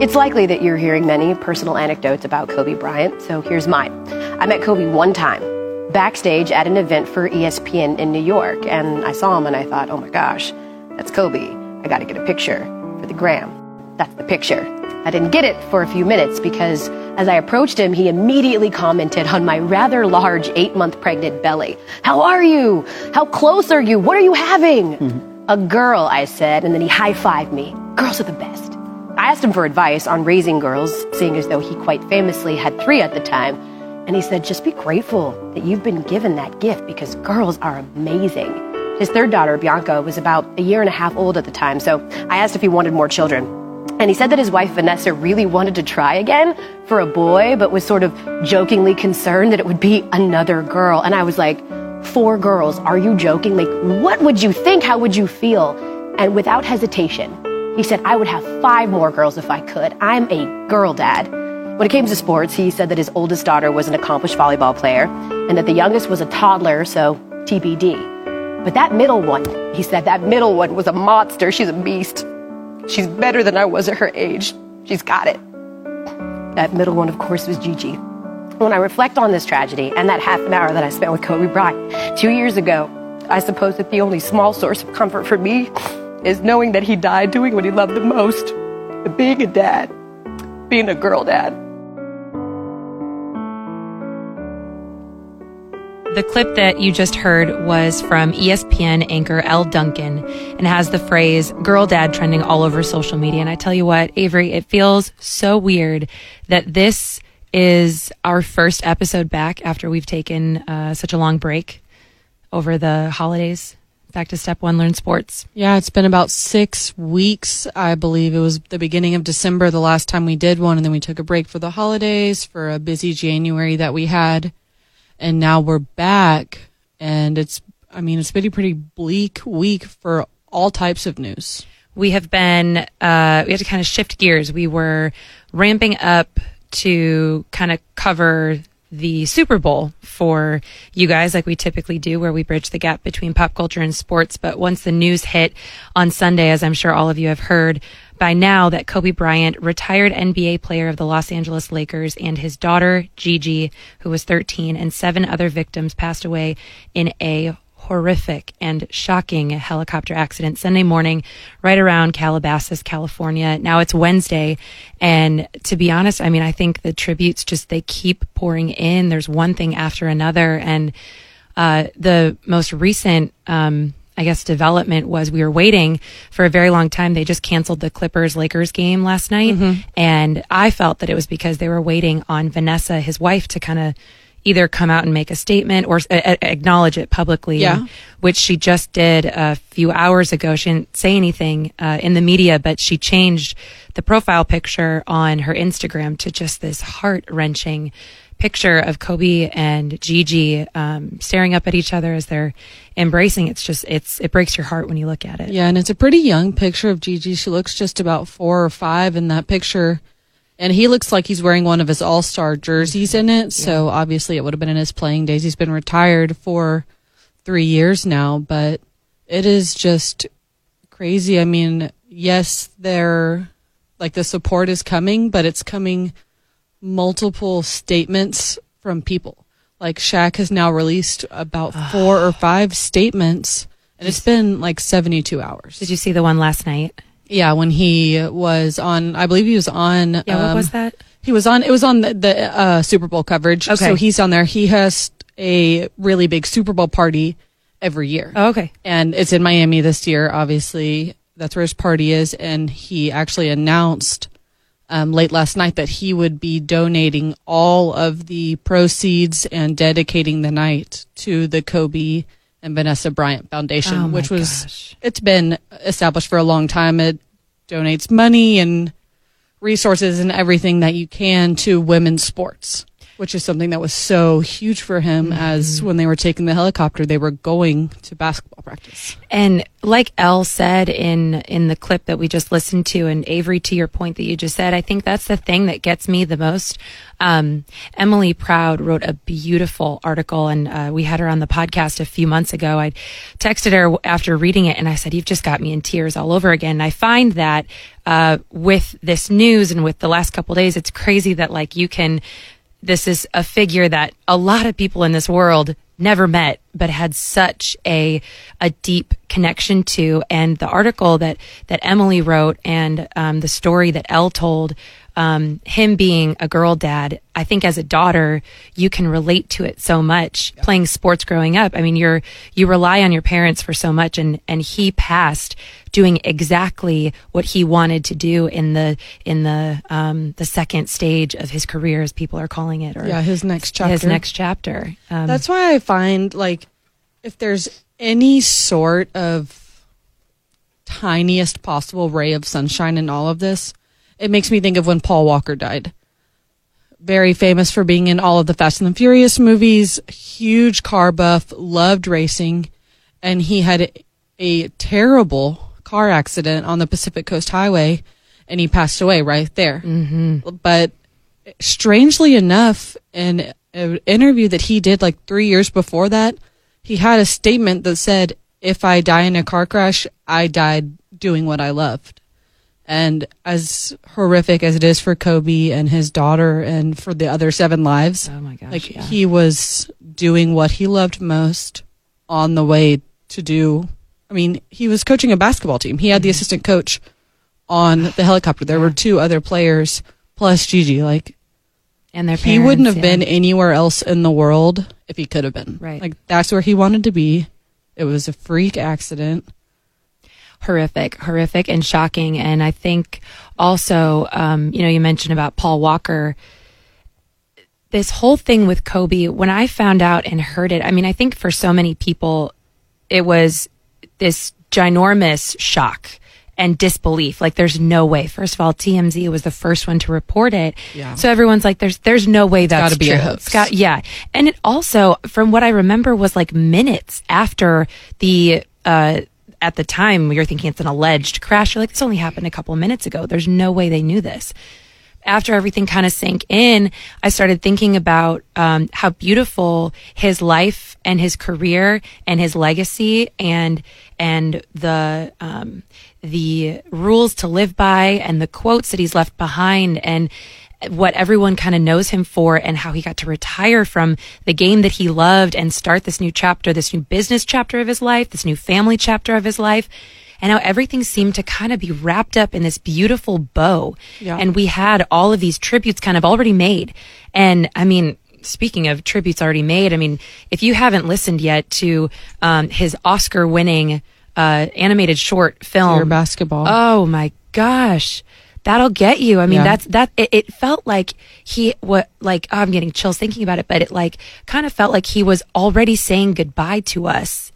It's likely that you're hearing many personal anecdotes about Kobe Bryant, so here's mine. I met Kobe one time backstage at an event for ESPN in New York, and I saw him and I thought, oh my gosh, that's Kobe. I gotta get a picture for the gram. That's the picture. I didn't get it for a few minutes because as I approached him, he immediately commented on my rather large eight month pregnant belly. How are you? How close are you? What are you having? Mm-hmm. A girl, I said, and then he high fived me. Girls are the best. I asked him for advice on raising girls, seeing as though he quite famously had three at the time. And he said, just be grateful that you've been given that gift because girls are amazing. His third daughter, Bianca, was about a year and a half old at the time, so I asked if he wanted more children. And he said that his wife, Vanessa, really wanted to try again for a boy, but was sort of jokingly concerned that it would be another girl. And I was like, Four girls, are you joking? Like, what would you think? How would you feel? And without hesitation, he said, I would have five more girls if I could. I'm a girl dad. When it came to sports, he said that his oldest daughter was an accomplished volleyball player and that the youngest was a toddler, so TBD. But that middle one, he said, that middle one was a monster. She's a beast. She's better than I was at her age. She's got it. That middle one, of course, was Gigi. When I reflect on this tragedy and that half an hour that I spent with Kobe Bryant two years ago, I suppose that the only small source of comfort for me is knowing that he died doing what he loved the most being a dad, being a girl dad. The clip that you just heard was from ESPN anchor Elle Duncan and has the phrase girl dad trending all over social media. And I tell you what, Avery, it feels so weird that this is our first episode back after we've taken uh, such a long break over the holidays back to step one, learn sports. Yeah, it's been about six weeks. I believe it was the beginning of December the last time we did one, and then we took a break for the holidays for a busy January that we had. And now we're back, and it's, I mean, it's been a pretty bleak week for all types of news. We have been, uh, we had to kind of shift gears. We were ramping up to kind of cover the Super Bowl for you guys, like we typically do, where we bridge the gap between pop culture and sports. But once the news hit on Sunday, as I'm sure all of you have heard by now, that Kobe Bryant, retired NBA player of the Los Angeles Lakers, and his daughter, Gigi, who was 13, and seven other victims passed away in a horrific and shocking helicopter accident Sunday morning right around Calabasas, California. Now it's Wednesday. And to be honest, I mean, I think the tributes just, they keep pouring in. There's one thing after another. And, uh, the most recent, um, I guess development was we were waiting for a very long time. They just canceled the Clippers Lakers game last night. Mm-hmm. And I felt that it was because they were waiting on Vanessa, his wife, to kind of either come out and make a statement or uh, acknowledge it publicly, yeah. which she just did a few hours ago. She didn't say anything uh, in the media, but she changed the profile picture on her Instagram to just this heart wrenching picture of Kobe and Gigi um, staring up at each other as they're embracing. It's just it's it breaks your heart when you look at it. Yeah, and it's a pretty young picture of Gigi. She looks just about four or five in that picture and he looks like he's wearing one of his All Star jerseys in it. So yeah. obviously it would have been in his playing days. He's been retired for three years now, but it is just crazy. I mean, yes, they're like the support is coming, but it's coming multiple statements from people. Like Shaq has now released about four or five statements, and it's been like 72 hours. Did you see the one last night? Yeah, when he was on, I believe he was on. Yeah, um, what was that? He was on. It was on the, the uh, Super Bowl coverage. Okay. So he's on there. He has a really big Super Bowl party every year. Oh, okay. And it's in Miami this year. Obviously, that's where his party is. And he actually announced um, late last night that he would be donating all of the proceeds and dedicating the night to the Kobe and Vanessa Bryant Foundation, oh which was gosh. it's been established for a long time. It donates money and resources and everything that you can to women's sports. Which is something that was so huge for him as when they were taking the helicopter, they were going to basketball practice. And like Elle said in in the clip that we just listened to, and Avery, to your point that you just said, I think that's the thing that gets me the most. Um, Emily Proud wrote a beautiful article, and uh, we had her on the podcast a few months ago. I texted her after reading it, and I said, "You've just got me in tears all over again." And I find that uh, with this news and with the last couple days, it's crazy that like you can this is a figure that a lot of people in this world never met but had such a a deep connection to and the article that that Emily wrote and um, the story that Elle told um, him being a girl dad I think as a daughter you can relate to it so much playing sports growing up. I mean you're you rely on your parents for so much and and he passed doing exactly what he wanted to do in the in the um, the second stage of his career as people are calling it or Yeah, his next chapter. his next chapter. Um, That's why I find like if there's any sort of tiniest possible ray of sunshine in all of this, it makes me think of when Paul Walker died. Very famous for being in all of the Fast and the Furious movies, huge car buff, loved racing, and he had a terrible car accident on the Pacific Coast Highway and he passed away right there. Mm-hmm. But strangely enough, in an interview that he did like three years before that, he had a statement that said, If I die in a car crash, I died doing what I loved. And as horrific as it is for Kobe and his daughter and for the other seven lives, oh my gosh like yeah. he was doing what he loved most on the way to do. I mean, he was coaching a basketball team. He had the mm-hmm. assistant coach on the helicopter. There were two other players plus Gigi. Like and their he wouldn't have yeah. been anywhere else in the world if he could have been. Right. Like that's where he wanted to be. It was a freak accident. horrific, horrific, and shocking. And I think also, um, you know, you mentioned about Paul Walker. This whole thing with Kobe, when I found out and heard it, I mean, I think for so many people, it was this ginormous shock and disbelief. Like, there's no way. First of all, TMZ was the first one to report it. Yeah. So everyone's like, there's, there's no way that's gotta be a true. hoax. Got, yeah. And it also, from what I remember, was like minutes after the, uh, at the time you're thinking it's an alleged crash. You're like, this only happened a couple minutes ago. There's no way they knew this. After everything kind of sank in, I started thinking about um, how beautiful his life and his career and his legacy and and the um, the rules to live by and the quotes that he's left behind and what everyone kind of knows him for and how he got to retire from the game that he loved and start this new chapter, this new business chapter of his life, this new family chapter of his life. And how everything seemed to kind of be wrapped up in this beautiful bow. Yeah. And we had all of these tributes kind of already made. And I mean, speaking of tributes already made, I mean, if you haven't listened yet to um, his Oscar winning uh, animated short film, Dear basketball. Oh my gosh. That'll get you. I mean, Yeah. that's that. It, it felt like he what like oh, I'm getting chills thinking about it, but it like kind of felt like he was already saying goodbye to us,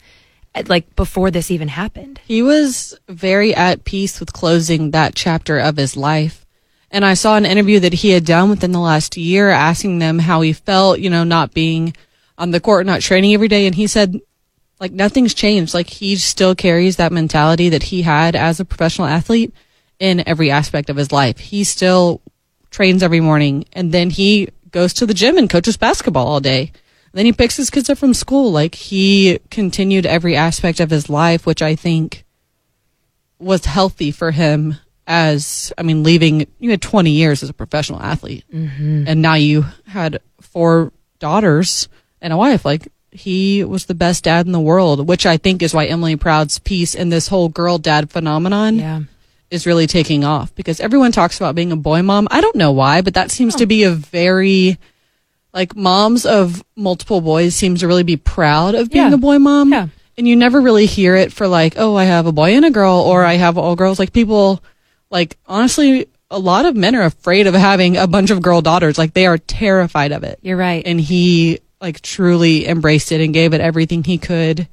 uh, like before this even happened. He was very at peace with closing that chapter of his life. And I saw an interview that he had done within the last year asking them how he felt, you know, not being on the court, not training every day. And he said, like, nothing's changed. Like, he still carries that mentality that he had as a professional athlete in every aspect of his life. He still trains every morning and then he goes to the gym and coaches basketball all day. Then he picks his kids up from school. Like he continued every aspect of his life, which I think was healthy for him as, I mean, leaving, you had 20 years as a professional athlete mm-hmm. and now you had four daughters and a wife. Like he was the best dad in the world, which I think is why Emily Proud's piece in this whole girl dad phenomenon Yeah. is really taking off because everyone talks about being a boy mom. I don't know why, but that seems to be a very like moms of multiple boys seems to really be proud of being Yeah. a boy mom. Yeah. And you never really hear it for like, oh, I have a boy and a girl or I have all girls. Like people like honestly a lot of men are afraid of having a bunch of girl daughters. Like they are terrified of it. You're right. And he like truly embraced it and gave it everything he could.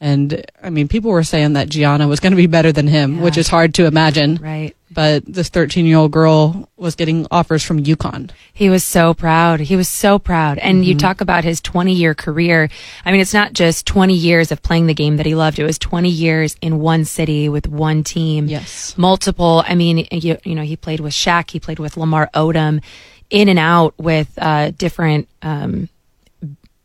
And I mean, people were saying that Gianna was going to be better than him, Yeah. which is hard to imagine right. but this 13 year old girl was getting offers from UConn. He was so proud. He was so proud. And you talk about his 20 year career. I mean, it's not just 20 years of playing the game that he loved. It was 20 years in one city with one team. Yes. Multiple. I mean, you, you know, he played with Shaq. He played with Lamar Odom in and out with, uh, different, um,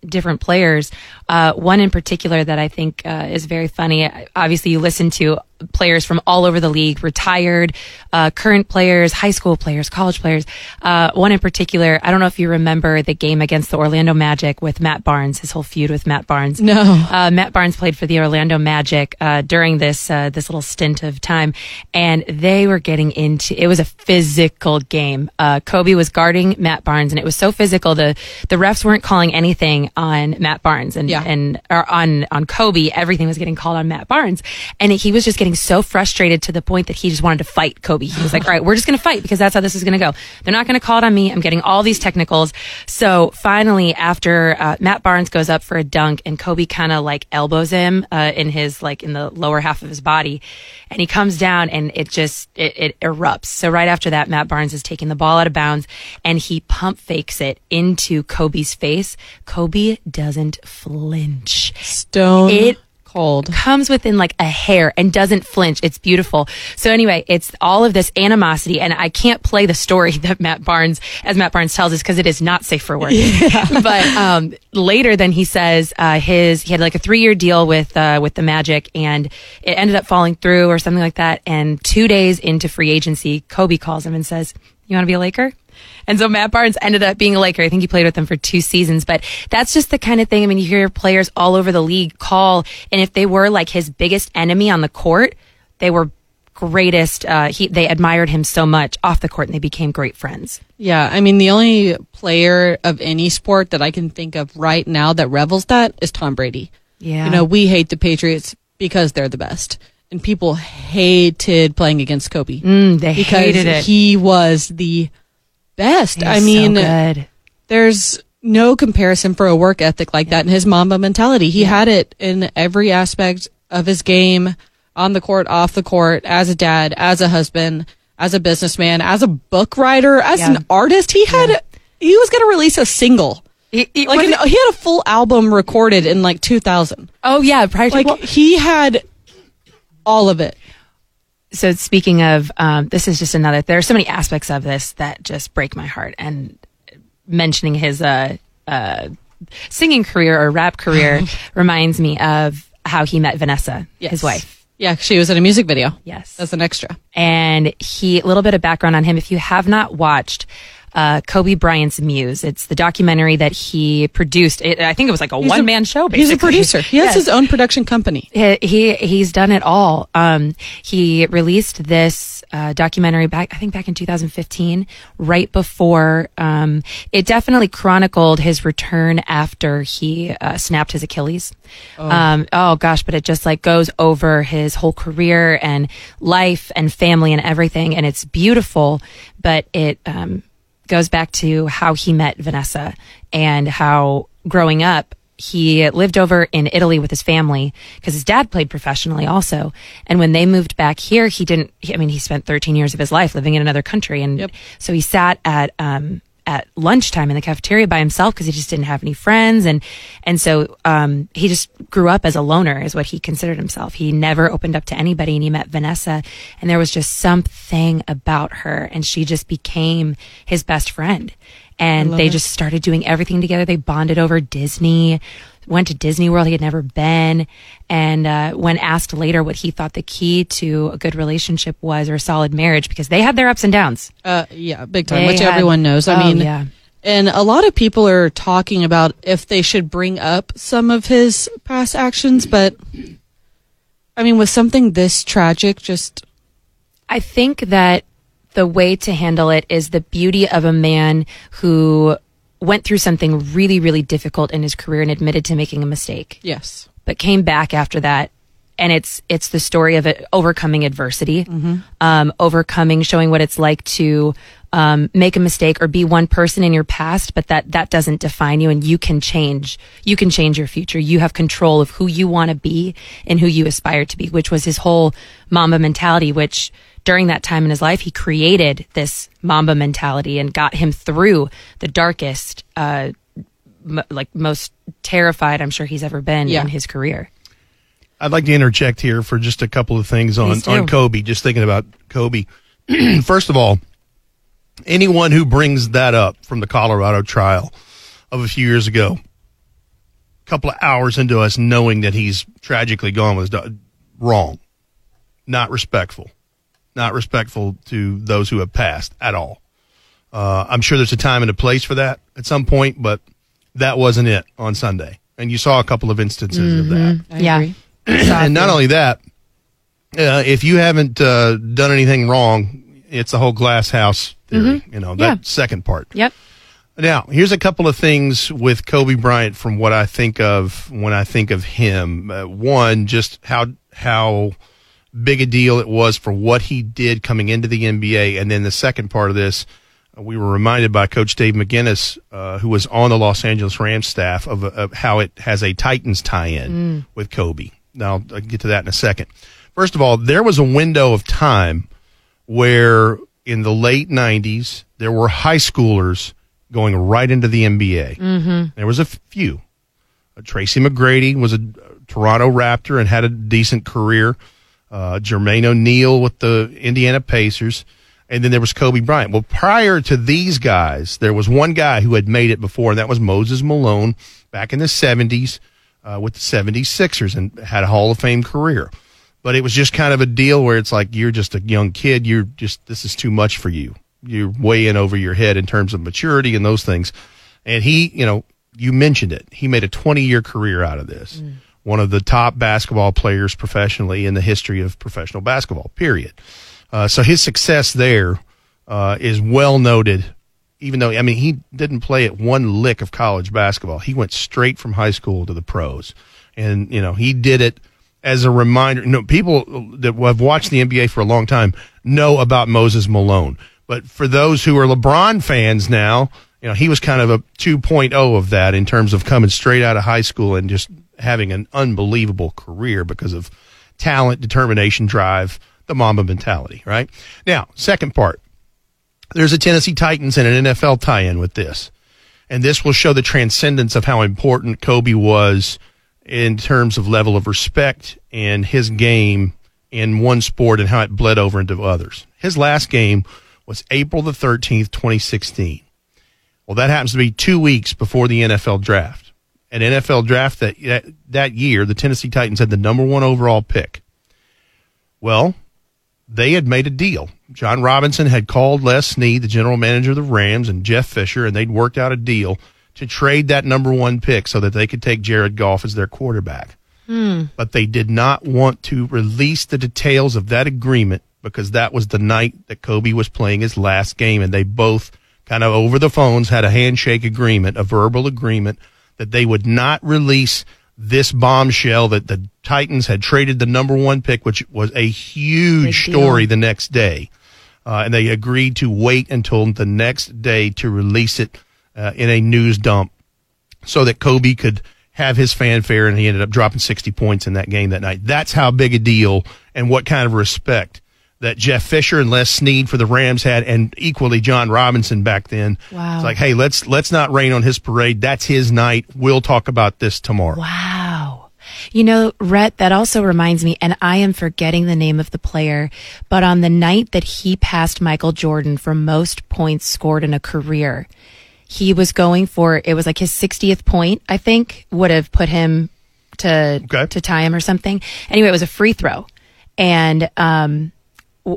different players. Uh, one in particular that I think uh, is very funny. Obviously, you listen to players from all over the league, retired, uh, current players, high school players, college players. Uh, one in particular, I don't know if you remember the game against the Orlando Magic with Matt Barnes, his whole feud with Matt Barnes. No. Uh, Matt Barnes played for the Orlando Magic uh, during this uh, this little stint of time, and they were getting into. It was a physical game. Uh, Kobe was guarding Matt Barnes, and it was so physical. The the refs weren't calling anything on Matt Barnes, and Yeah. and or on on Kobe. Everything was getting called on Matt Barnes, and he was just getting so frustrated to the point that he just wanted to fight Kobe. He was like, "All right, we're just going to fight because that's how this is going to go. They're not going to call it on me. I'm getting all these technicals." So finally, after uh, Matt Barnes goes up for a dunk, and Kobe kind of like elbows him uh, in his like in the lower half of his body, and he comes down, and it just it, it erupts. So right after that, Matt Barnes is taking the ball out of bounds, and he pump fakes it into Kobe's face. Kobe doesn't flinch Stone It- cold. comes within like a hair and doesn't flinch. It's beautiful. So anyway, it's all of this animosity and I can't play the story that Matt Barnes, as Matt Barnes tells us, because it is not safe for work. but, um, later then he says, uh, his, he had like a three year deal with, uh, with the Magic and it ended up falling through or something like that. And two days into free agency, Kobe calls him and says, you want to be a Laker? And so Matt Barnes ended up being a Laker. I think he played with them for two seasons, but that's just the kind of thing. I mean, you hear players all over the league call, and if they were like his biggest enemy on the court, they were greatest. Uh, he, they admired him so much off the court and they became great friends. Yeah, I mean, the only player of any sport that I can think of right now that revels that is Tom Brady. Yeah. You know, we hate the Patriots because they're the best. And people hated playing against Kobe Mm, they because hated it. he was the best. I mean, so there's no comparison for a work ethic like that and his Mamba mentality. He had it in every aspect of his game, on the court, off the court, as a dad, as a husband, as a businessman, as a book writer, as Yeah. an artist. He had, he was going to release a single. He- he- Like an, it- he had a full album recorded in like 2000. oh yeah, Like well, he had all of it. So speaking of um, this is just another there are so many aspects of this that just break my heart. And mentioning his uh, uh, singing career or rap career reminds me of how he met vanessa his wife. Yeah, she was in a music video. yes. As an extra. and he a little bit of background on him. If you have not watched uh, Kobe Bryant's Muse. It's the documentary that he produced. It, I think it was like a one man show. Basically. He's a producer. He has Yes. his own production company. He, he he's done it all. Um, he released this uh, documentary back, I think, back in 2015, right before. Um, it definitely chronicled his return after he uh, snapped his Achilles. Oh. Um, oh gosh, but it just like goes over his whole career and life and family and everything, and it's beautiful. But it um, goes back to how he met Vanessa and how growing up he lived over in Italy with his family because his dad played professionally also. And when they moved back here, he didn't, he- I mean, he spent 13 years of his life living in another country. And Yep. so he sat at, um, at lunchtime in the cafeteria by himself because he just didn't have any friends. And, and so, um, he just grew up as a loner is what he considered himself. He never opened up to anybody and he met Vanessa and there was just something about her and she just became his best friend. And they just started doing everything together. They bonded over Disney, went to Disney World he had never been. And uh, when asked later what he thought the key to a good relationship was or a solid marriage, because they had their ups and downs. Uh, yeah, big time, They which had- everyone knows. I Oh, mean, yeah. and a lot of people are talking about if they should bring up some of his past actions, but I mean, with something this tragic, just I think that the way to handle it is the beauty of a man who went through something really, really difficult in his career and admitted to making a mistake. yes, but came back after that and it's it's the story of it overcoming adversity um, overcoming showing what it's like to um, make a mistake or be one person in your past but that that doesn't define you and you can change you can change your future you have control of who you want to be and who you aspire to be which was his whole mamba mentality which during that time in his life, he created this Mamba mentality and got him through the darkest, uh, m- like most terrified I'm sure he's ever been Yeah. in his career. I'd like to interject here for just a couple of things on, on Kobe, just thinking about Kobe. First of all, anyone who brings that up from the Colorado trial of a few years ago, a couple of hours into us knowing that he's tragically gone was wrong, not respectful, not respectful to those who have passed at all. Uh, I'm sure there's a time and a place for that at some point, but that wasn't it on Sunday. And you saw a couple of instances of that I Yeah. and not only that, uh, if you haven't uh, done anything wrong, it's the whole glass house theory. You know that Yeah. second part. Yep. Now, here's a couple of things with Kobe Bryant from what I think of when I think of him. Uh, one, just how how big a deal it was for what he did coming into the NBA, and then the second part of this, we were reminded by Coach Dave McGinnis, uh, who was on the Los Angeles Rams staff, of, of how it has a Titans tie-in with Kobe. Now, I'll get to that in a second. First of all, there was a window of time where in the late 90s there were high schoolers going right into the NBA. Mm-hmm. There was a few. Uh, Tracy McGrady was a uh, Toronto Raptor and had a decent career. Uh, Jermaine O'Neal with the Indiana Pacers. And then there was Kobe Bryant. Well, prior to these guys, there was one guy who had made it before, and that was Moses Malone back in the 70s uh, with the 76ers and had a Hall of Fame career. But it was just kind of a deal where it's like you're just a young kid. You're just, this is too much for you. You're way in over your head in terms of maturity and those things. And he, you know, you mentioned it. He made a 20 year career out of this. One of the top basketball players professionally in the history of professional basketball, period. Uh, so his success there uh, is well noted. Even though I mean he didn't play at one lick of college basketball, he went straight from high school to the pros, and you know he did it as a reminder. Know, people that have watched the NBA for a long time know about Moses Malone, but for those who are LeBron fans now, you know he was kind of a 2.0 of that in terms of coming straight out of high school and just having an unbelievable career because of talent, determination, drive, the Mamba mentality, right? Now, second part. There's a Tennessee Titans and an NFL tie-in with this. And this will show the transcendence of how important Kobe was in terms of level of respect and his game in one sport and how it bled over into others. His last game was April the 13th, 2016. Well, that happens to be two weeks before the NFL draft. An NFL draft that, that, that year, the Tennessee Titans had the number one overall pick. Well, they had made a deal. Jon Robinson had called Les Snead, the general manager of the Rams, and Jeff Fisher, and they'd worked out a deal to trade that number one pick so that they could take Jared Goff as their quarterback. But they did not want to release the details of that agreement because that was the night that Kobe was playing his last game, and they both kind of over the phones had a handshake agreement, a verbal agreement that they would not release this bombshell that the Titans had traded the number one pick, which was a huge story the next day. Uh, and they agreed to wait until the next day to release it uh, in a news dump so that Kobe could have his fanfare, and he ended up dropping 60 points in that game that night. That's how big a deal and what kind of respect that Jeff Fisher and Les Snead for the Rams had, and equally Jon Robinson back then. Wow. It's like, hey, let's let's not rain on his parade. That's his night. We'll talk about this tomorrow. Wow. You know, Rhett, that also reminds me, and I am forgetting the name of the player, but on the night that he passed Michael Jordan for most points scored in a career, he was going for, it was like his 60th point, I think, would have put him to, Okay. to tie him or something. Anyway, it was a free throw. And, um,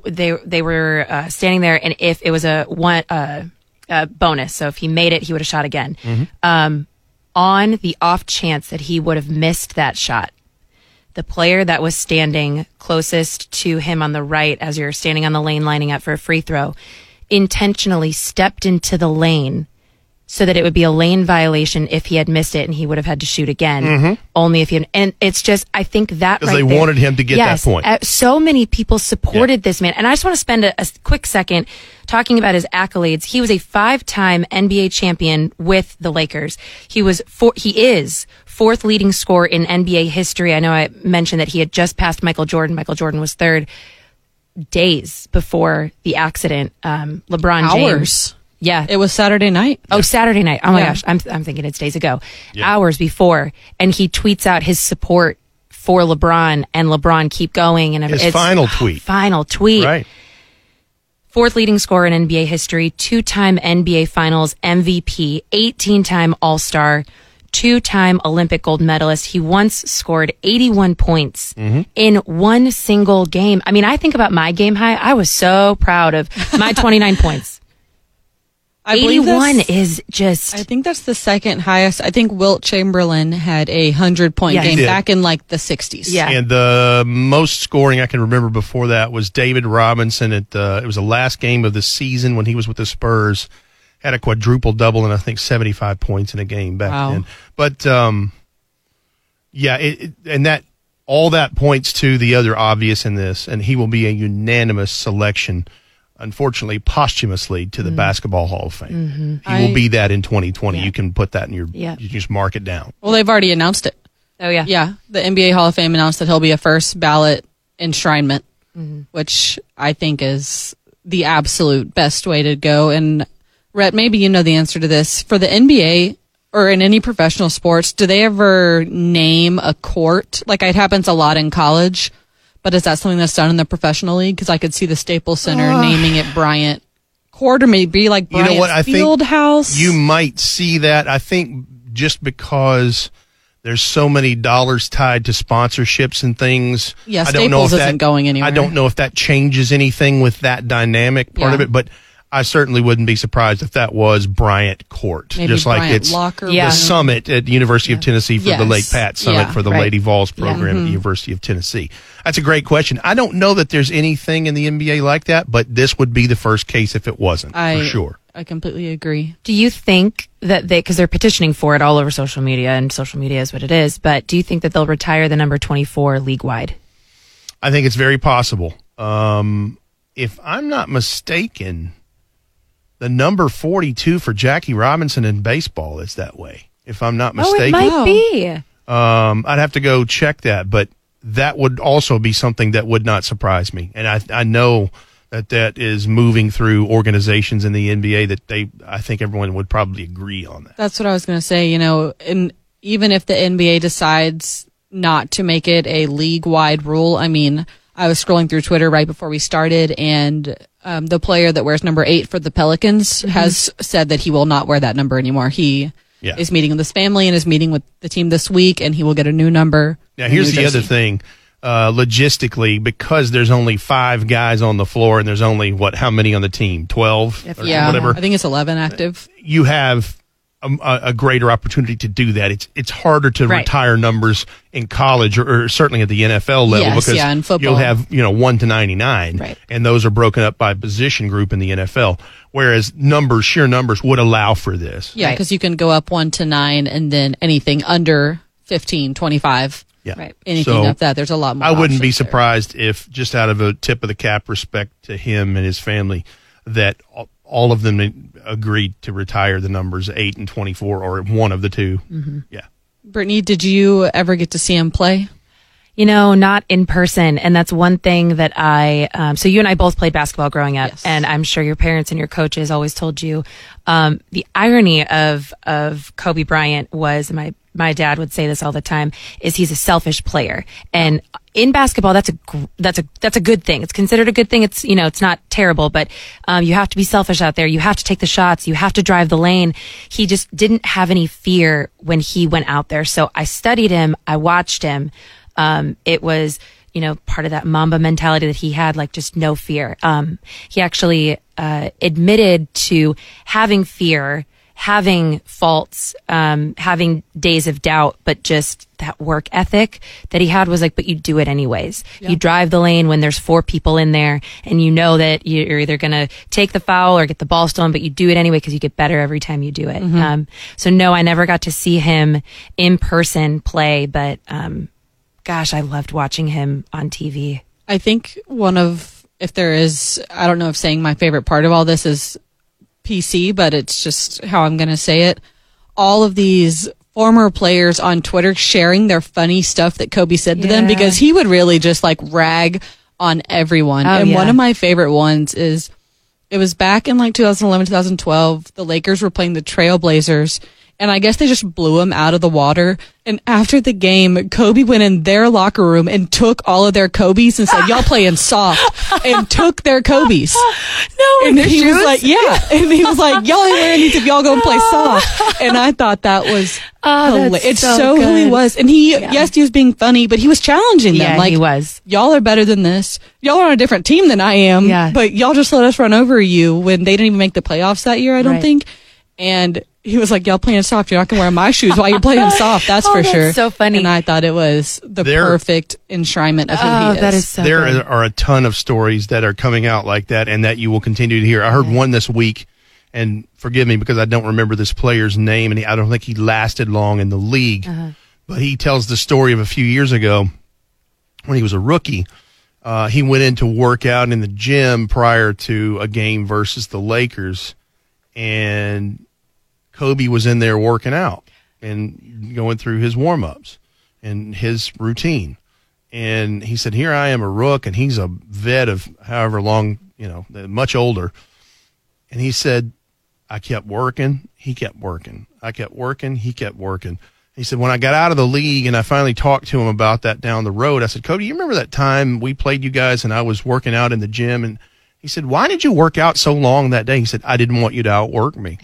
they, they were, uh, standing there and if it was a one, uh, uh, bonus. So if he made it, he would have shot again. Um, on the off chance that he would have missed that shot, the player that was standing closest to him on the right as you're standing on the lane lining up for a free throw intentionally stepped into the lane so that it would be a lane violation if he had missed it and he would have had to shoot again. Only if he had, and it's just i think that Mm-hmm. 'Cause right they there- wanted him to get that point. uh, so many people supported this man. And i just want to spend a, a quick second talking about his accolades. He was a five-time nba champion with the lakers. He was four, he is fourth leading scorer in nba history. I know i mentioned that he had just passed michael jordan. Michael jordan was third days before the accident, um, LeBron James. Hours. Yeah. It was Saturday night. Oh, Saturday night. Oh my Yeah. gosh. I'm, I'm thinking it's days ago. Hours before. And he tweets out his support for LeBron and LeBron keep going. And His it's- final tweet. Final tweet. Right. Fourth leading scorer in NBA history, two time NBA Finals MVP, 18 time All Star, two time Olympic gold medalist. He once scored 81 points Mm-hmm. in one single game. I mean, I think about my game high. I was so proud of my 29 points. I 81 is just. I think that's the second highest. I think Wilt Chamberlain had a hundred point Yeah, game back in like the 60s. Yeah. And the most scoring I can remember before that was David Robinson at uh, it was the last game of the season when he was with the Spurs. Had a quadruple double and I think seventy five points in a game back Wow. then. But um, yeah, it, it, and that all that points to the other obvious in this, and he will be a unanimous selection. Unfortunately, posthumously to the mm. Basketball Hall of Fame, mm-hmm. he I- will be that in 2020. You can put that in your, Yeah. you just mark it down. Well, they've already announced it. oh, yeah. Yeah. The NBA Hall of Fame announced that he'll be a first ballot enshrinement, mm-hmm. which I think is the absolute best way to go. And Rhett, maybe you know the answer to this. For the NBA or in any professional sports, do they ever name a court? Like it happens a lot in college, but is that something that's done in the professional league? Because I could see the Staples Center naming it Bryant Court or maybe like You know Bryant what? I think Field House. You might see that. I think just because there's so many dollars tied to sponsorships and things. Yeah, I don't know if Staples that, isn't going anywhere. I don't know if that changes anything with that dynamic part Yeah. of it, but I certainly wouldn't be surprised if that was Bryant Court, maybe just like it's Locker Yeah. the Room. summit at the University of Tennessee for the Yes. Lake Pat Summitt Yeah, for the right. Lady Vols Yeah. program Mm-hmm. at the University of Tennessee. That's a great question. I don't know that there's anything in the NBA like that, but this would be the first case if it wasn't, I, for sure. I completely agree. Do you think that they, because they're petitioning for it all over social media, and social media is what it is, but do you think that they'll retire the number 24 league wide? I think it's very possible. Um, if I'm not mistaken, the number 42 for Jackie Robinson in baseball is that way. If I'm not mistaken. Oh, it mistaken, might be. um, I'd have to go check that, but that would also be something that would not surprise me. And I, I know that that is moving through organizations in the NBA that they, I think everyone would probably agree on that. That's what I was going to say. You know, and even if the NBA decides not to make it a league wide rule, I mean, I was scrolling through Twitter right before we started, and um, the player that wears number eight for the Pelicans has said that he will not wear that number anymore. He Yeah. is meeting with his family and is meeting with the team this week, and he will get a new number. Now, here's the other thing. Uh, logistically, because there's only five guys on the floor and there's only what, how many on the team? 12 Yeah, whatever. I think it's 11 active. You have a, a a greater opportunity to do that. It's, it's harder to Right. retire numbers in college or, or certainly at the NFL level Yes, because yeah, in football. you'll have, you know, one to 99 Right. and those are broken up by position group in the NFL. Whereas numbers, sheer numbers would allow for this. Yeah, Right. because you can go up one to nine, and then anything under 15, 25, Yeah. Right. anything So, up that. There's a lot more. I wouldn't be options there. surprised if, just out of a tip of the cap respect to him and his family, that all- all of them agreed to retire the numbers eight and twenty-four, or one of the 2 Mm-hmm. Yeah, Brittany, did you ever get to see him play? You know, not in person. And that's one thing that I, um, so you and I both played basketball growing up. Yes. And I'm sure your parents and your coaches always told you, um, the irony of, of Kobe Bryant was my, my dad would say this all the time is he's a selfish player. And in basketball, that's a, that's a, that's a good thing. It's considered a good thing. It's, you know, it's not terrible, but, um, you have to be selfish out there. You have to take the shots. You have to drive the lane. He just didn't have any fear when he went out there. So I studied him. I watched him um, it was you know part of that mamba mentality that he had like just no fear um, he actually uh, admitted to having fear having faults um, having days of doubt but just that work ethic that he had was like but you do it anyways. You drive the lane when there's four people in there and you know that you're either going to take the foul or get the ball stolen but you do it anyway because you get better every time you do it. Um, so no i never got to see him in person play but um, gosh, I loved watching him on TV. I think one of, if there is, I don't know if saying my favorite part of all this is PC, but it's just how I'm going to say it. All of these former players on Twitter sharing their funny stuff that Kobe said to them because he would really just like rag on everyone. Oh, and yeah. one of my favorite ones is it was back in like 2011, 2012. The Lakers were playing the Trailblazers. And I guess they just blew them out of the water. And after the game, Kobe went in their locker room and took all of their Kobe's and said, "Y'all playing soft," and took their Kobe's. No, And he was like, "Yeah," and he was like, "Y'all ain't wearing these if y'all gonna play soft." And I thought that was Oh, it's so so, who he was. And he, yes, he was being funny, but he was challenging them. Yeah, like he was. y'all are better than this. Y'all are on a different team than I am. Yeah. But y'all just let us run over you when they didn't even make the playoffs that year, I don't Right. think. And he was like, Y'all playing soft. You're not gonna wear my shoes while you're playing soft. That's Oh, for that's sure. so funny. And I thought it was the There- perfect enshrinement of who Oh, he is. that is so there good. are a ton of stories that are coming out like that and that you will continue to hear. I heard one this week, and forgive me because I don't remember this player's name, and he, I don't think he lasted long in the league. But he tells the story of a few years ago when he was a rookie. Uh, he went in to work out in the gym prior to a game versus the Lakers, and Kobe was in there working out and going through his warm ups and his routine. And he said, Here I am, a rook, and he's a vet of however long, you know, much older. And he said, I kept working, he kept working. I kept working, he kept working. He said, When I got out of the league and I finally talked to him about that down the road, I said, Kobe, you remember that time we played you guys and I was working out in the gym? And he said, Why did you work out so long that day? He said, I didn't want you to outwork me.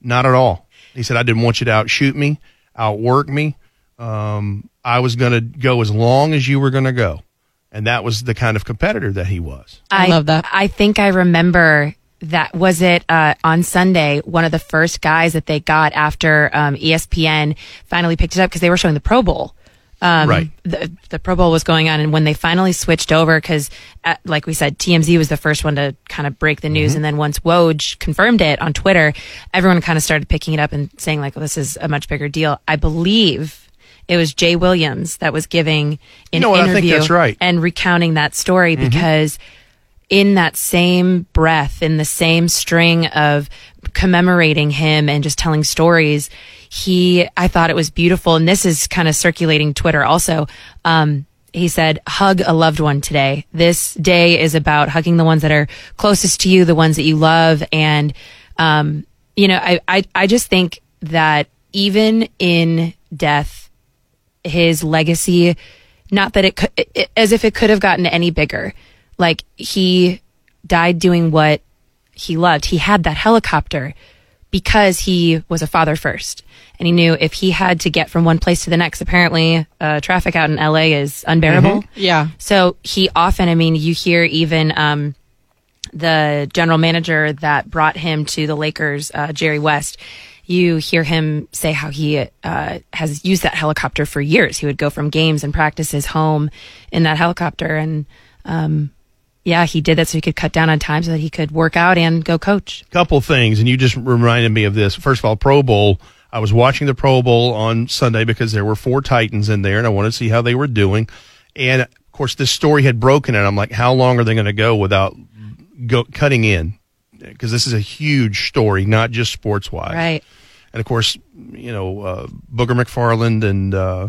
Not at all. He said, I didn't want you to outshoot me, outwork me. Um, I was going to go as long as you were going to go. And that was the kind of competitor that he was. I love that. I think I remember that was it uh, on Sunday. One of the first guys that they got after um, ESPN finally picked it up because they were showing the Pro Bowl. Um, Right. The, the Pro Bowl was going on, and when they finally switched over, because uh, like we said, TMZ was the first one to kind of break the Mm-hmm. news, and then once Woj confirmed it on Twitter, everyone kind of started picking it up and saying like, well, "This is a much bigger deal." I believe. It was Jay Williams that was giving an know what? I think interview right. and recounting that story Mm-hmm. because in that same breath, in the same string of commemorating him and just telling stories, he, I thought it was beautiful. And this is kind of circulating Twitter also. Um, he said, hug a loved one today. This day is about hugging the ones that are closest to you, the ones that you love. And, um, you know, I, I, I just think that even in death, his legacy, not that it could, it, as if it could have gotten any bigger. Like he died doing what he loved. He had that helicopter because he was a father first. And he knew if he had to get from one place to the next, apparently, uh, traffic out in LA is unbearable. Yeah. So he often, I mean, you hear even, um, the general manager that brought him to the Lakers, uh, Jerry West, you hear him say how he uh, has used that helicopter for years. He would go from games and practices home in that helicopter. And um, yeah, he did that so he could cut down on time so that he could work out and go coach. couple things, and you just reminded me of this. First of all, Pro Bowl. I was watching the Pro Bowl on Sunday because there were four Titans in there, and I wanted to see how they were doing. And of course, this story had broken, and I'm like, how long are they going to go without go cutting in? Because this is a huge story, not just sports wise. Right. And of course, you know, uh, Booger McFarland and uh,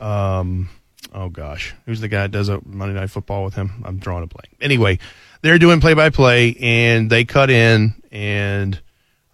um, oh gosh, who's the guy that does a Monday Night Football with him? I'm drawing a blank. Anyway, they're doing play by play, and they cut in, and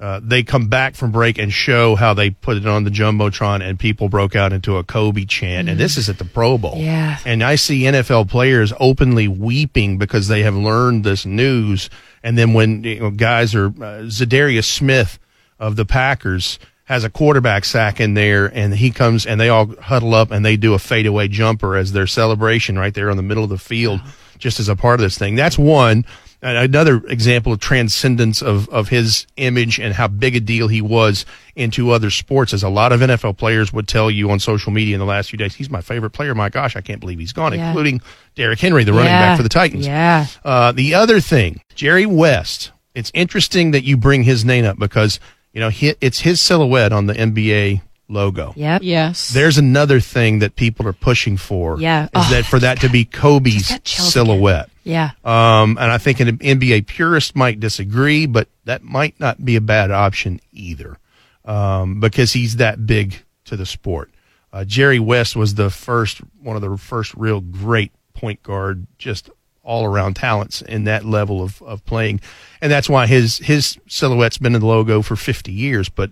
uh, they come back from break and show how they put it on the jumbotron, and people broke out into a Kobe chant. And this is at the Pro Bowl. Yeah. And I see NFL players openly weeping because they have learned this news. And then when you know, guys are uh, Za'Darius Smith of the Packers has a quarterback sack in there, and he comes and they all huddle up and they do a fadeaway jumper as their celebration right there on the middle of the field, just as a part of this thing. That's one. And Another example of transcendence of, of his image and how big a deal he was into other sports, as a lot of NFL players would tell you on social media in the last few days, he's my favorite player. My gosh, I can't believe he's gone, Yeah. including Derrick Henry, the running Yeah. back for the Titans. Yeah. Uh, the other thing, Jerry West. It's interesting that you bring his name up because you know he, it's his silhouette on the NBA logo. Yep. Yes. There's another thing that people are pushing for. Yeah. is Oh, that for that to be Kobe's got silhouette. Yeah. Um, and I think an NBA purist might disagree, but that might not be a bad option either, um, because he's that big to the sport. Uh, Jerry West was the first, one of the first real great point guard, just all around talents in that level of, of playing. And that's why his, his silhouette's been in the logo for 50 years. But,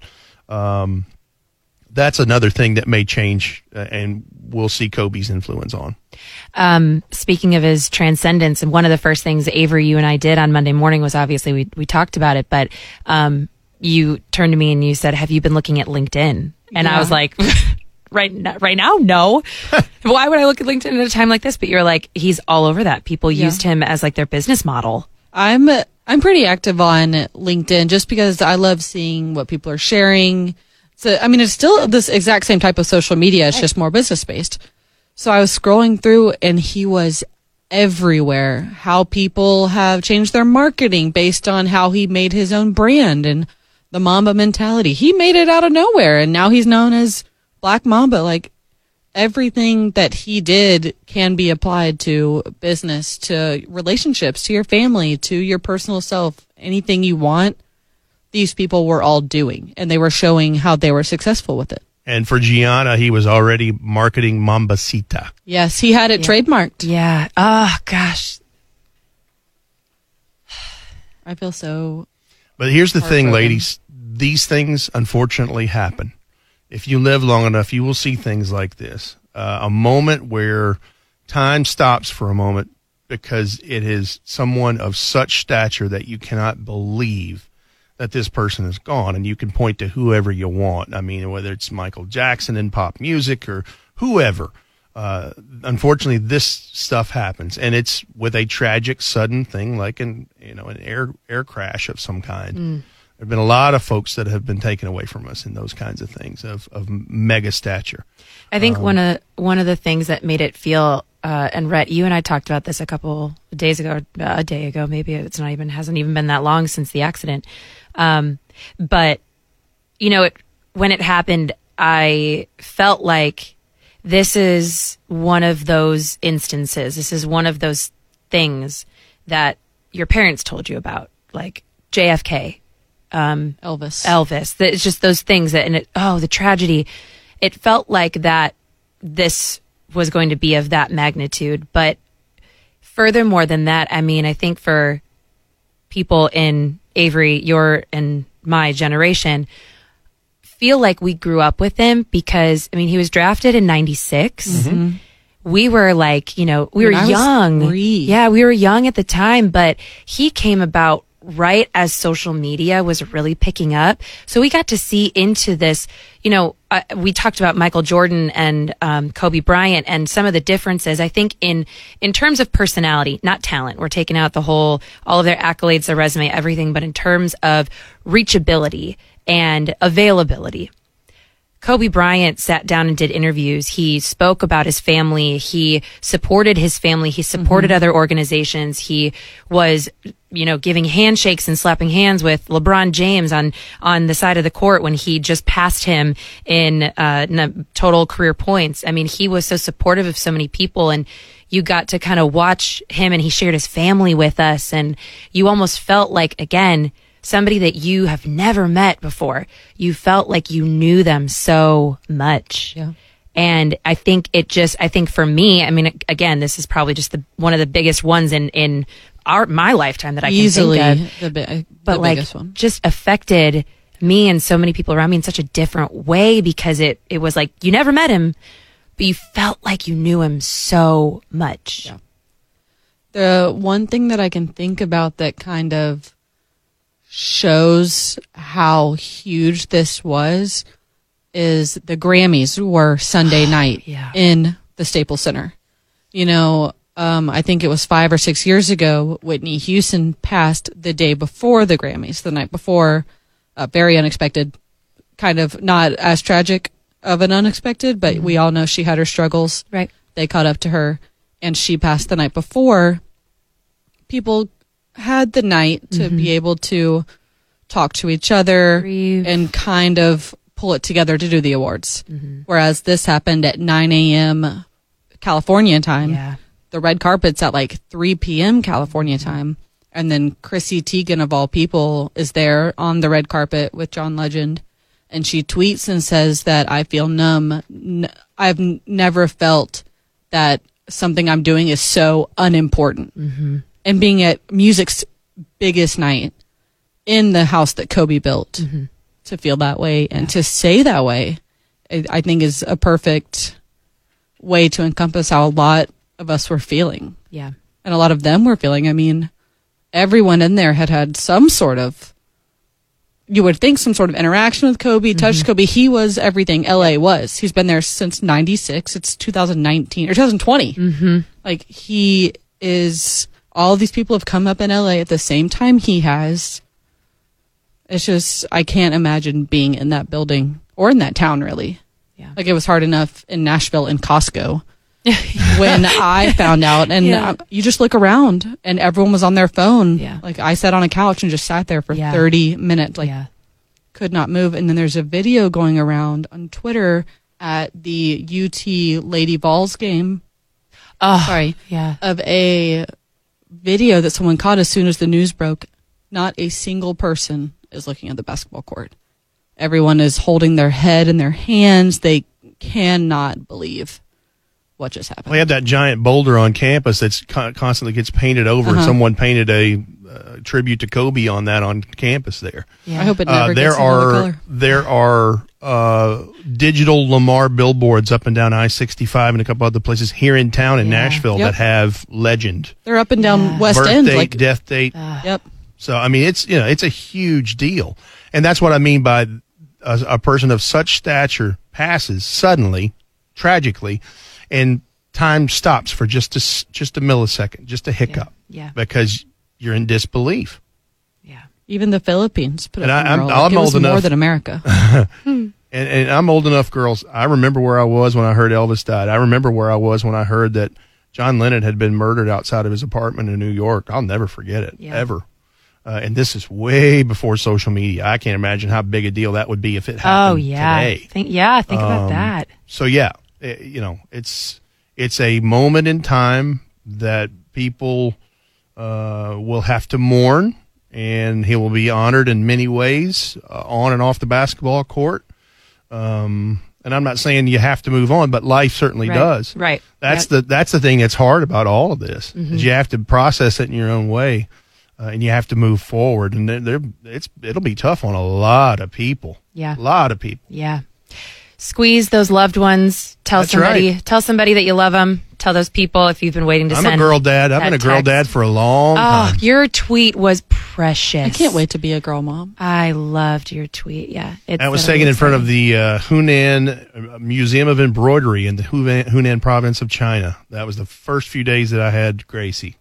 um, that's another thing that may change uh, and we'll see Kobe's influence on. Um, speaking of his transcendence, and one of the first things Avery, you and I did on Monday morning was obviously we, we talked about it, but, um, you turned to me and you said, have you been looking at LinkedIn? And I was like, right, n- right now, no. Why would I look at LinkedIn at a time like this? But you're like, he's all over that. People used him as like their business model. I'm I'm pretty active on LinkedIn just because I love seeing what people are sharing. I mean, it's still this exact same type of social media. It's just more business based. So I was scrolling through, and he was everywhere. How people have changed their marketing based on how he made his own brand and the Mamba mentality. He made it out of nowhere, and now he's known as Black Mamba. Like everything that he did can be applied to business, to relationships, to your family, to your personal self. Anything you want, these people were all doing, and they were showing how they were successful with it. And for Gianna, he was already marketing Mambacita. Yes, he had it trademarked. Yeah. Oh gosh. I feel so. But here's the thing, ladies. These things unfortunately happen. If you live long enough, you will see things like this. Uh, a moment where time stops for a moment because it is someone of such stature that you cannot believe that this person is gone. And you can point to whoever you want. I mean, whether it's Michael Jackson in pop music or whoever. Uh, unfortunately, this stuff happens, and it's with a tragic, sudden thing like an you know an air air crash of some kind. There have been a lot of folks that have been taken away from us in those kinds of things of of mega stature. I think one of one of the things that made it feel uh, and Rhett, you and I talked about this a couple days ago, uh, a day ago, maybe it's not even hasn't even been that long since the accident. Um, but you know, it, when it happened, I felt like this is one of those instances. This is one of those things that your parents told you about, like JFK, Elvis. Elvis. That It's just those things that, and it, oh, the tragedy. It felt like that this was going to be of that magnitude. But furthermore than that, I mean, I think for people in Avery, your and my generation, feel like we grew up with him because, I mean, he was drafted in 96. We were like, you know, we were young. Yeah, we were young at the time, but he came about right as social media was really picking up. So we got to see into this, you know, uh, we talked about Michael Jordan and um, Kobe Bryant and some of the differences. I think in in terms of personality, not talent. We're taking out the whole all of their accolades, their resume, everything, but in terms of reachability and availability. Kobe Bryant sat down and did interviews. He spoke about his family. He supported his family. He supported other organizations. He was, you know, giving handshakes and slapping hands with LeBron James on, on the side of the court when he just passed him in, uh, in total career points. I mean, he was so supportive of so many people and you got to kind of watch him and he shared his family with us and you almost felt like, again, somebody that you have never met before. You felt like you knew them so much. Yeah. And I think it just, I think for me, I mean, again, this is probably just the, one of the biggest ones in, in our, my lifetime that I Easily can think of. the, bi- uh, But the like, biggest one. just affected me and so many people around me in such a different way because it, it was like, you never met him, but you felt like you knew him so much. The one thing that I can think about that kind of shows how huge this was is the Grammys were Sunday night Yeah. in the Staples Center. You know, um, I think it was five or six years ago, Whitney Houston passed the day before the Grammys, the night before. Uh, very unexpected, kind of not as tragic of an unexpected, but we all know she had her struggles Right. they caught up to her and she passed the night before people had the night to be able to talk to each other Grieve. and kind of pull it together to do the awards whereas this happened at 9 a.m california time Yeah. The red carpet's at like 3 p.m california time and then chrissy teigen of all people is there on the red carpet with john legend and she tweets and says that I feel numb. I've n- never felt that something I'm doing is so unimportant. Mm-hmm. And being at music's biggest night in the house that Kobe built Mm-hmm. to feel that way and to say that way, I think is a perfect way to encompass how a lot of us were feeling Yeah. and a lot of them were feeling. I mean, everyone in there had had some sort of, you would think, some sort of interaction with Kobe, touched Kobe. He was everything LA was. He's been there since 96. It's 2019 or 2020. Mm-hmm. Like, he is, all these people have come up in LA at the same time he has. It's just, I can't imagine being in that building or in that town, really. Yeah. Like, it was hard enough in Nashville in Costco when I found out. And Yeah. uh, you just look around and everyone was on their phone. Yeah. Like I sat on a couch and just sat there for Yeah. 30 minutes, like yeah. could not move. And then there's a video going around on Twitter at the UT Lady Vols game Oh, Sorry. Yeah. of a video that someone caught as soon as the news broke. Not a single person is looking at the basketball court. Everyone is holding their head in their hands. They cannot believe what just happened. We have that giant boulder on campus that's con- constantly gets painted over. Uh-huh. Someone painted a uh, tribute to Kobe on that on campus there. Yeah. I hope it Uh, never there gets are color. there are uh, digital Lamar billboards up and down I sixty five and a couple other places here in town in Yeah. Nashville Yep. that have legend They're up and down Yeah. West birth End. date, Like, death date. yep. So I mean, it's you know, it's a huge deal, and that's what I mean by a, a person of such stature passes suddenly, tragically, and time stops for just a s- just a millisecond, just a hiccup, Yeah. because you're in disbelief. Yeah. Even the Philippines put And up I- a I'm- Like, I'm it was old more enough- than America. And, and I'm old enough, girls. I remember where I was when I heard Elvis died. I remember where I was when I heard that John Lennon had been murdered outside of his apartment in New York. I'll never forget it, Yeah. ever. Uh, and this is way before social media. I can't imagine how big a deal that would be if it happened. Oh happened yeah. today. Think yeah. Think about Um, that. So yeah, you know, it's it's a moment in time that people uh, will have to mourn, and he will be honored in many ways uh, on and off the basketball court. Um, and I'm not saying you have to move on, but life certainly Right. does. Right. That's Yep. the that's the thing that's hard about all of this. Mm-hmm. Is you have to process it in your own way, uh, and you have to move forward. And there, there, it's it'll be tough on a lot of people. Yeah. a lot of people. Yeah. Squeeze those loved ones. Tell That's somebody. right. Tell somebody that you love them. Tell those people if you've been waiting to I'm send. a girl dad. I've been a girl text. dad for a long Oh, time. your tweet was precious. I can't wait to be a girl mom. I loved your tweet. Yeah, it That was said taken in front of the uh, Hunan uh, Museum of Embroidery in the Hunan, Hunan province of China. That was the first few days that I had Gracie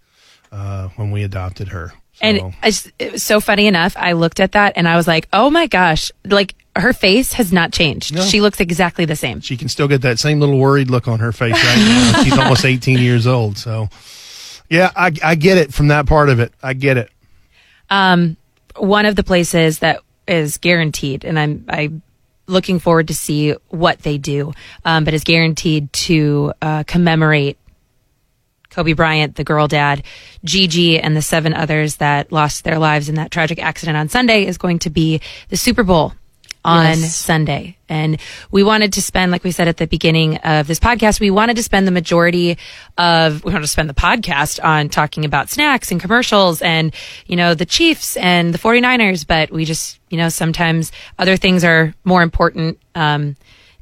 uh, when we adopted her. So, And I it was so funny enough. I looked at that and I was like, "Oh my gosh!" Like her face has not changed. No. She looks exactly the same. she can still get that same little worried look on her face right now. She's almost 18 years old. So, yeah, I, I get it from that part of it. I get it. Um, one of the places that is guaranteed, and I'm I looking forward to see what they do, um, but is guaranteed to uh, commemorate Kobe Bryant, the girl dad, Gigi, and the seven others that lost their lives in that tragic accident on Sunday is going to be the Super Bowl on Yes. Sunday. And we wanted to spend, like we said at the beginning of this podcast, we wanted to spend the majority of, we wanted to spend the podcast on talking about snacks and commercials and, you know, the Chiefs and the 49ers. But we just, you know, sometimes other things are more important. Um,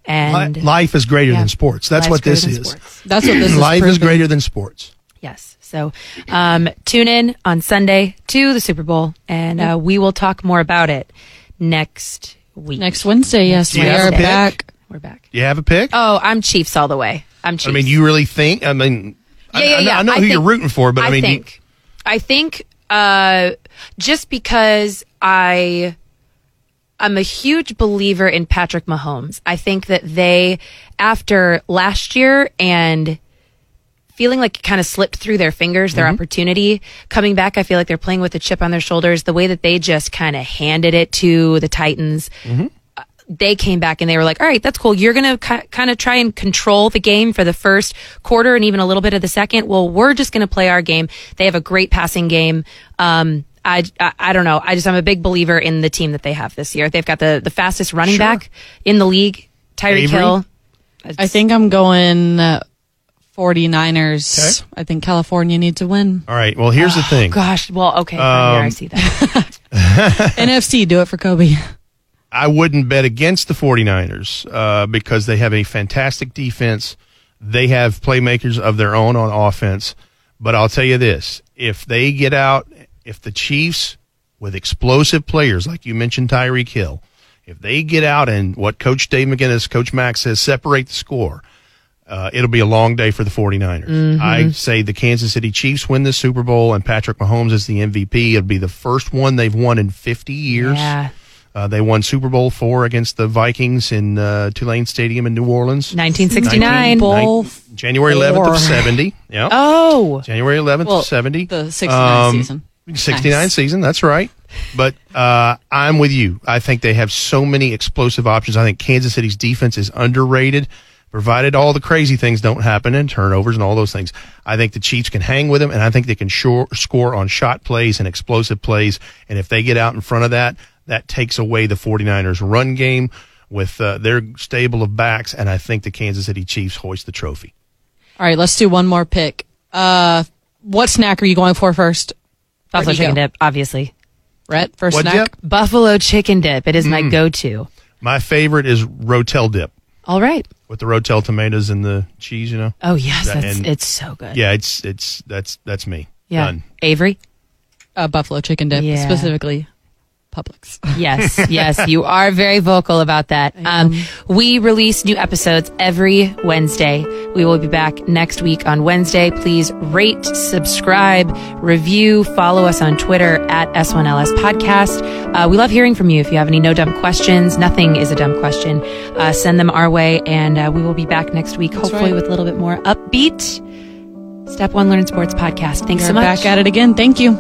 and Life is greater Yeah. than sports. That's what this is. sports. That's what this is. Life is greater than sports. Yes. So um, tune in on Sunday to the Super Bowl, and uh, we will talk more about it next week. Next Wednesday, yes, Do we you have are pick? back. We're back. You have a pick? Oh, I'm Chiefs all the way. I'm Chiefs. I mean, you really think? I mean, I, Yeah, yeah, I know, yeah. I know I who you're think- rooting for, but I, mean, do you- think, I think, uh, just because I, I'm a huge believer in Patrick Mahomes. I think that they, after last year and feeling like it kind of slipped through their fingers, their mm-hmm. opportunity coming back, I feel like they're playing with a chip on their shoulders. The way that they just kind of handed it to the Titans mm-hmm. uh, they came back and they were like, all right, that's cool. You're going to ki- kind of try and control the game for the first quarter and even a little bit of the second. Well, we're just going to play our game. They have a great passing game. Um, I, I, I don't know. I just, I'm a big believer in the team that they have this year. They've got the, the fastest running Sure. back in the league, Tyreek Avery? Hill. I think I'm going uh, uh, 49ers. I think California needs a win. All right. Well, here's the thing. Gosh, well, okay, Um, I see that. NFC, do it for Kobe. I wouldn't bet against the 49ers uh, because they have a fantastic defense. They have playmakers of their own on offense. But I'll tell you this if they get out, if the Chiefs, with explosive players like you mentioned, Tyreek Hill, if they get out and what Coach Dave McGinnis, Coach Max says, separate the score, uh, it'll be a long day for the 49ers. I say the Kansas City Chiefs win the Super Bowl and Patrick Mahomes is the MVP. It'll be the first one they've won in 50 years. Yeah. Uh, they won Super Bowl four against the Vikings in uh, Tulane Stadium in New Orleans. 1969. Bowl Nin- January 11th four. of 70. Yeah. Oh, January 11th Well, of 70. the 69 Um, season. 69 Nice. season, that's right. But uh, I'm with you. I think they have so many explosive options. I think Kansas City's defense is underrated, provided all the crazy things don't happen and turnovers and all those things. I think the Chiefs can hang with them, and I think they can shore, score on shot plays and explosive plays. And if they get out in front of that, that takes away the 49ers' run game with uh, their stable of backs, and I think the Kansas City Chiefs hoist the trophy. All right, let's do one more pick. Uh, what snack are you going for first? buffalo chicken go? dip, obviously. Rhett, first What'd snack? you- Buffalo chicken dip. It is my Mm. go-to. My favorite is Rotel dip All right. With the Rotel tomatoes and the cheese, you know? Oh yes, That- that's and- it's so good. Yeah, it's it's that's that's me. Yeah. Done. Avery. Uh, buffalo chicken dip, Yeah. specifically Publix. Yes, yes, you are very vocal about that. Um, we release new episodes every Wednesday. We will be back next week on Wednesday. Please rate, subscribe, review, follow us on Twitter at S1LS Podcast. Uh, we love hearing from you. If you have any no dumb questions, nothing is a dumb question, uh, send them our way, and uh, we will be back next week, hopefully right. with a little bit more upbeat. Step One Learn Sports Podcast. Thanks so We're much. back at it again. Thank you.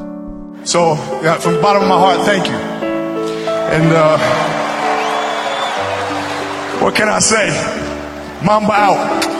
So, yeah, from the bottom of my heart, thank you. And uh, what can I say? Mamba out.